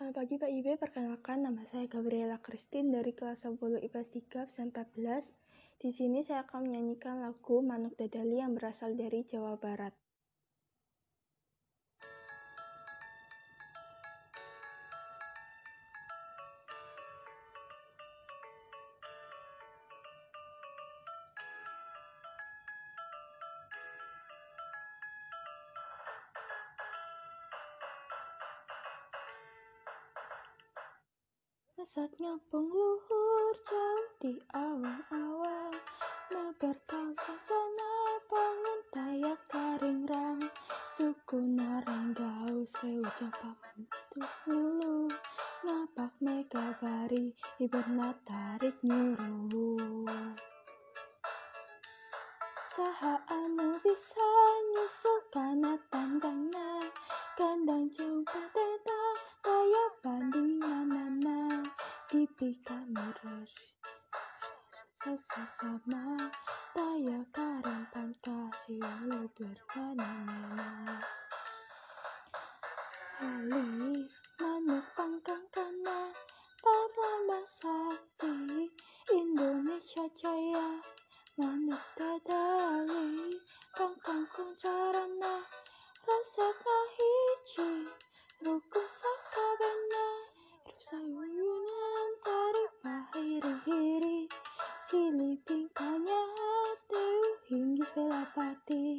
Selamat pagi Pak Ibe, perkenalkan nama saya Gabriela Christine dari kelas 10 IPS 3 pesan 14. Di sini saya akan menyanyikan lagu Manuk Dadali yang berasal dari Jawa Barat. Saatnya pengluhur jauh di awang-awang Meberkau sana bangun tayak karing rang. Suku naranggau sewu capak untuk hulu Ngapak mega bari iberna tarik nyuruh. Saha anu bisa nyusul kana tandangna Dipika mirus Sesama Taya karempan kasih lu berkanana Ali manuk pangkang kana Parama sakti Indonesia Jaya. Manuk dadali Pangkang kuncarana Rasa Siliping kanya teu hinggi pelapati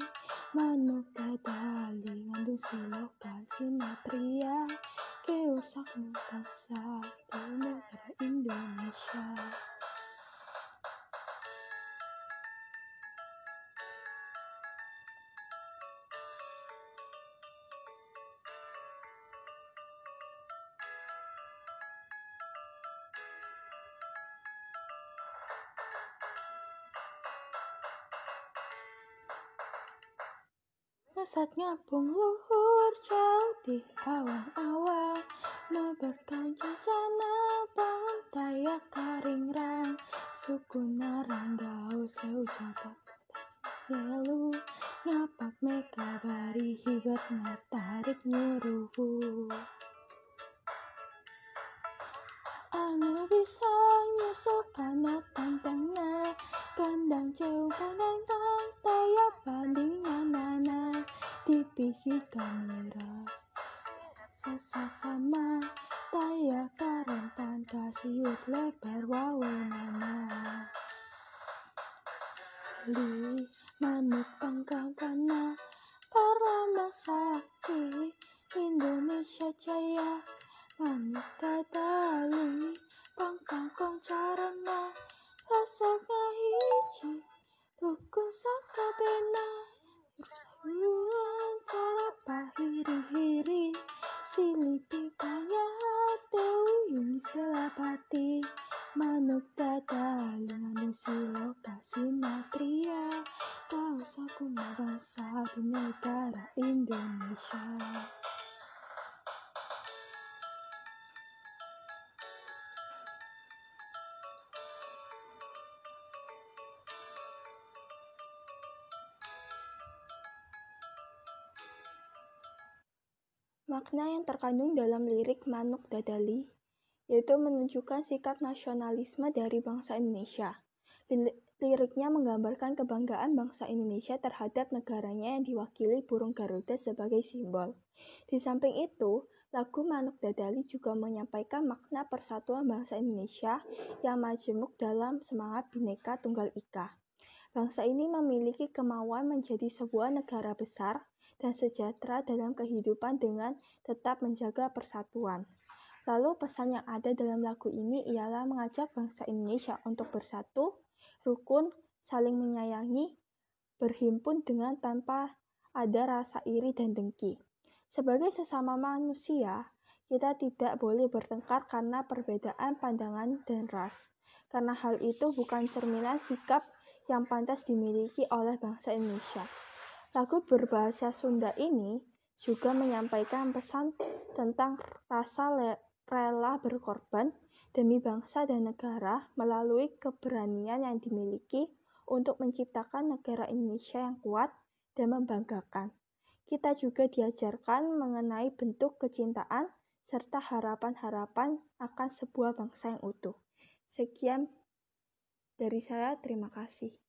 Manuk dadali ngandung silokan sinatria Keusak mutasa di negara Indonesia Saatnya luhur jauh di awang-awang Meberkan jana bangun tayak karing rang Suku naranggau sewu jabat Lalu. Ngapak meka bari hibat tarik nyuruhu Anu bisa Dipikir kamera Sesama Taya karentan kasih lebar wawenana Li manuk pangkang kana Parama sakti Indonesia Jaya Manuk dadali kasinatria Kau saku bangsa negara Indonesia Makna yang terkandung dalam lirik Manuk Dadali yaitu menunjukkan sikap nasionalisme dari bangsa Indonesia. Liriknya menggambarkan kebanggaan bangsa Indonesia terhadap negaranya yang diwakili burung Garuda sebagai simbol. Di samping itu, lagu Manuk Dadali juga menyampaikan makna persatuan bangsa Indonesia yang majemuk dalam semangat Bhinneka Tunggal Ika. Bangsa ini memiliki kemauan menjadi sebuah negara besar dan sejahtera dalam kehidupan dengan tetap menjaga persatuan. Lalu pesan yang ada dalam lagu ini ialah mengajak bangsa Indonesia untuk bersatu, rukun, saling menyayangi, berhimpun dengan tanpa ada rasa iri dan dengki. Sebagai sesama manusia, kita tidak boleh bertengkar karena perbedaan pandangan dan ras. Karena hal itu bukan cerminan sikap yang pantas dimiliki oleh bangsa Indonesia. Lagu berbahasa Sunda ini juga menyampaikan pesan tentang rasa rela berkorban demi bangsa dan negara melalui keberanian yang dimiliki untuk menciptakan negara Indonesia yang kuat dan membanggakan. Kita juga diajarkan mengenai bentuk kecintaan serta harapan-harapan akan sebuah bangsa yang utuh. Sekian dari saya, terima kasih.